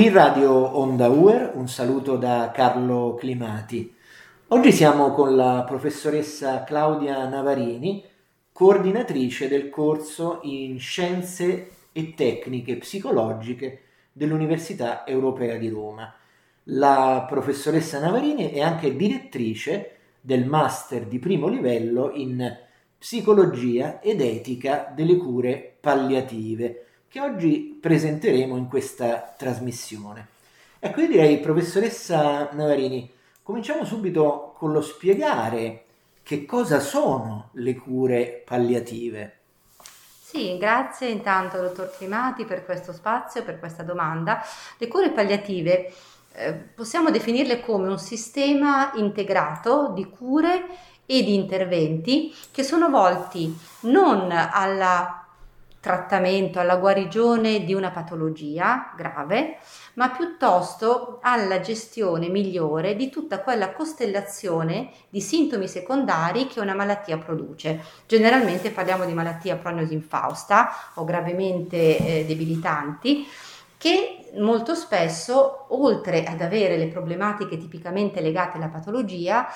Qui Radio Onda Uer, un saluto da Carlo Climati. Oggi siamo con la professoressa Claudia Navarini, coordinatrice del corso in Scienze e Tecniche Psicologiche dell'Università Europea di Roma. La professoressa Navarini è anche direttrice del master di primo livello in Psicologia ed Etica delle cure palliative che oggi presenteremo in questa trasmissione. Ecco, io direi, professoressa Navarini, cominciamo subito con lo spiegare che cosa sono le cure palliative. Sì, grazie intanto dottor Climati per questo spazio, per questa domanda. Le cure palliative eh, possiamo definirle come un sistema integrato di cure e di interventi che sono volti non alla trattamento, alla guarigione di una patologia grave, ma piuttosto alla gestione migliore di tutta quella costellazione di sintomi secondari che una malattia produce. Generalmente parliamo di malattia prognosi infausta o gravemente eh, debilitanti che molto spesso, oltre ad avere le problematiche tipicamente legate alla patologia,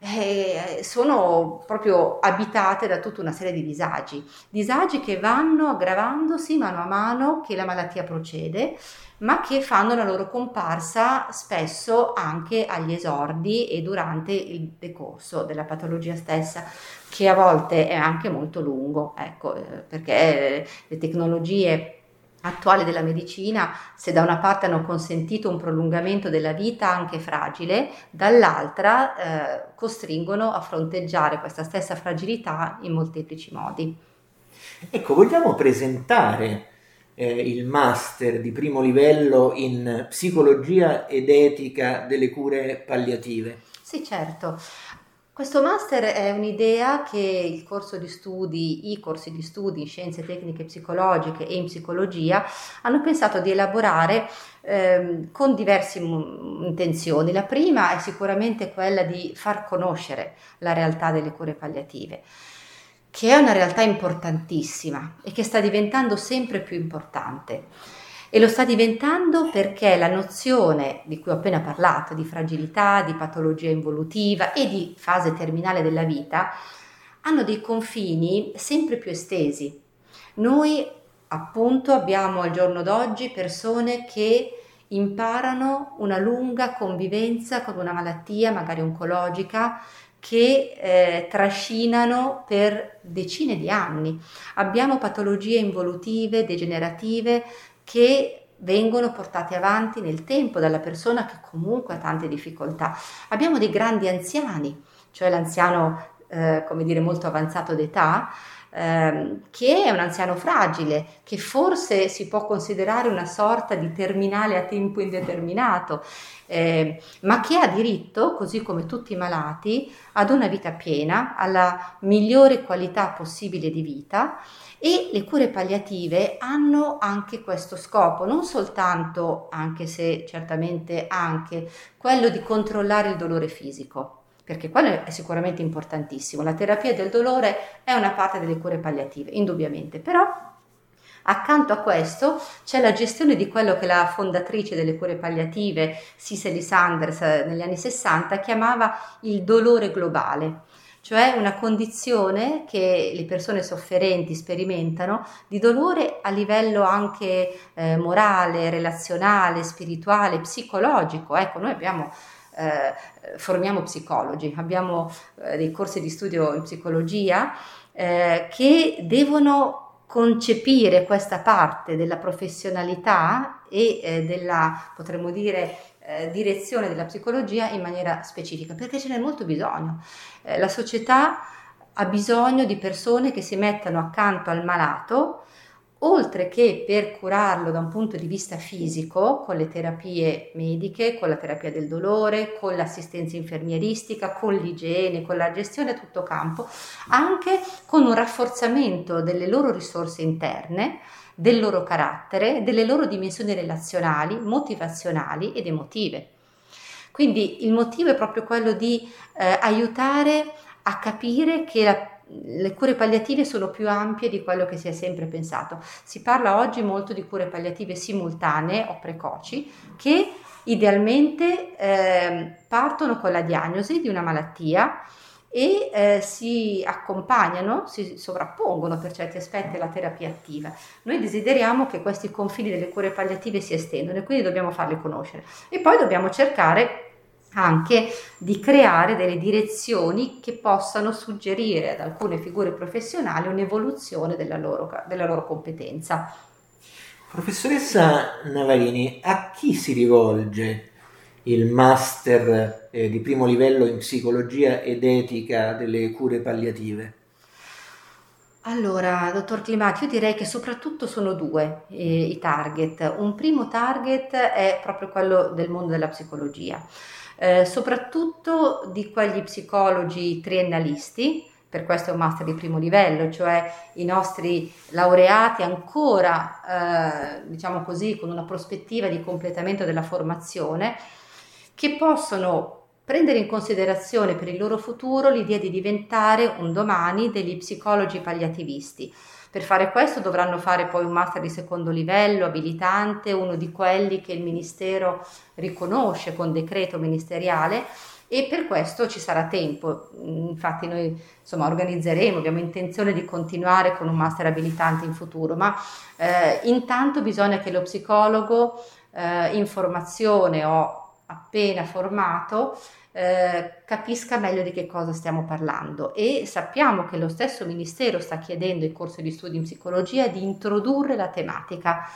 eh, sono proprio abitate da tutta una serie di disagi, disagi che vanno aggravandosi mano a mano che la malattia procede, ma che fanno la loro comparsa spesso anche agli esordi e durante il decorso della patologia stessa, che a volte è anche molto lungo, ecco, eh, perché le tecnologie attuali della medicina, se da una parte hanno consentito un prolungamento della vita anche fragile, dall'altra eh, costringono a fronteggiare questa stessa fragilità in molteplici modi. Ecco, vogliamo presentare eh, il master di primo livello in psicologia ed etica delle cure palliative? Sì, certo. Questo master è un'idea che il corso di studi, i corsi di studi in scienze tecniche psicologiche e in psicologia hanno pensato di elaborare ehm, con diverse intenzioni. La prima è sicuramente quella di far conoscere la realtà delle cure palliative che è una realtà importantissima e che sta diventando sempre più importante. E lo sta diventando perché la nozione di cui ho appena parlato, di fragilità, di patologia involutiva e di fase terminale della vita, hanno dei confini sempre più estesi. Noi appunto abbiamo al giorno d'oggi persone che imparano una lunga convivenza con una malattia, magari oncologica, che eh, trascinano per decine di anni. Abbiamo patologie involutive, degenerative, che vengono portate avanti nel tempo dalla persona che comunque ha tante difficoltà. Abbiamo dei grandi anziani, cioè l'anziano, eh, come dire, molto avanzato d'età, ehm, che è un anziano fragile, che forse si può considerare una sorta di terminale a tempo indeterminato, eh, ma che ha diritto, così come tutti i malati, ad una vita piena, alla migliore qualità possibile di vita e le cure palliative hanno anche questo scopo, non soltanto, anche se certamente anche, quello di controllare il dolore fisico, perché quello è sicuramente importantissimo. La terapia del dolore è una parte delle cure palliative, indubbiamente, però Accanto a questo c'è la gestione di quello che la fondatrice delle cure palliative, Cicely Sanders, negli anni 60 chiamava il dolore globale cioè una condizione che le persone sofferenti sperimentano di dolore a livello anche eh, morale, relazionale, spirituale, psicologico. Ecco, noi abbiamo eh, formiamo psicologi, abbiamo eh, dei corsi di studio in psicologia eh, che devono concepire questa parte della professionalità e eh, della, potremmo dire, eh, direzione della psicologia in maniera specifica, perché ce n'è molto bisogno. Eh, la società ha bisogno di persone che si mettano accanto al malato, oltre che per curarlo da un punto di vista fisico, con le terapie mediche, con la terapia del dolore, con l'assistenza infermieristica, con l'igiene, con la gestione a tutto campo, anche con un rafforzamento delle loro risorse interne del loro carattere, delle loro dimensioni relazionali, motivazionali ed emotive. Quindi il motivo è proprio quello di eh, aiutare a capire che la, le cure palliative sono più ampie di quello che si è sempre pensato. Si parla oggi molto di cure palliative simultanee o precoci che idealmente eh, partono con la diagnosi di una malattia e eh, si accompagnano, si sovrappongono per certi aspetti alla terapia attiva. Noi desideriamo che questi confini delle cure palliative si estendano e quindi dobbiamo farli conoscere. E poi dobbiamo cercare anche di creare delle direzioni che possano suggerire ad alcune figure professionali un'evoluzione della loro, della loro competenza. Professoressa Navarini, a chi si rivolge il master eh, di primo livello in psicologia ed etica delle cure palliative? Allora, dottor Climati, io direi che soprattutto sono due eh, i target. Un primo target è proprio quello del mondo della psicologia, eh, soprattutto di quegli psicologi triennalisti, per questo è un master di primo livello, cioè i nostri laureati ancora, eh, diciamo così, con una prospettiva di completamento della formazione, che possono prendere in considerazione per il loro futuro l'idea di diventare un domani degli psicologi palliativisti. Per fare questo dovranno fare poi un master di secondo livello, abilitante, uno di quelli che il Ministero riconosce con decreto ministeriale e per questo ci sarà tempo. Infatti noi insomma, organizzeremo, abbiamo intenzione di continuare con un master abilitante in futuro, ma eh, intanto bisogna che lo psicologo eh, in formazione o appena formato eh, capisca meglio di che cosa stiamo parlando e sappiamo che lo stesso Ministero sta chiedendo ai corsi di studio in psicologia di introdurre la tematica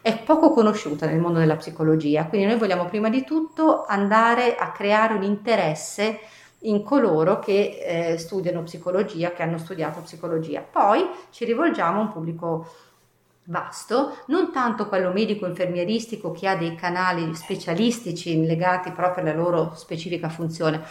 è poco conosciuta nel mondo della psicologia, quindi noi vogliamo prima di tutto andare a creare un interesse in coloro che eh, studiano psicologia, che hanno studiato psicologia. Poi ci rivolgiamo a un pubblico vasto, non tanto quello medico-infermieristico che ha dei canali specialistici legati proprio alla loro specifica funzione,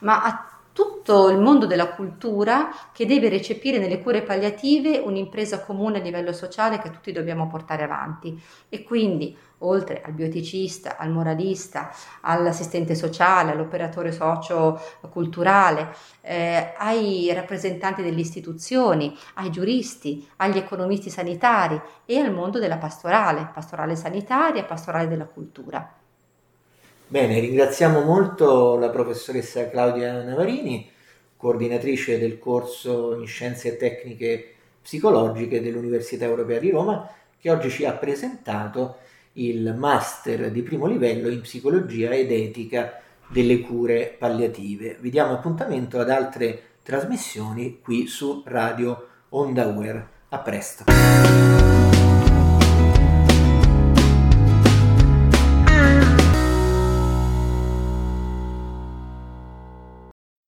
ma a tutto il mondo della cultura che deve recepire nelle cure palliative un'impresa comune a livello sociale che tutti dobbiamo portare avanti e quindi oltre al bioeticista, al moralista, all'assistente sociale, all'operatore socio-culturale, eh, ai rappresentanti delle istituzioni, ai giuristi, agli economisti sanitari e al mondo della pastorale, pastorale sanitaria e pastorale della cultura. Bene, ringraziamo molto la professoressa Claudia Navarini, coordinatrice del corso in Scienze Tecniche Psicologiche dell'Università Europea di Roma, che oggi ci ha presentato il master di primo livello in psicologia ed etica delle cure palliative. Vi diamo appuntamento ad altre trasmissioni qui su Radio Onda Uer. A presto.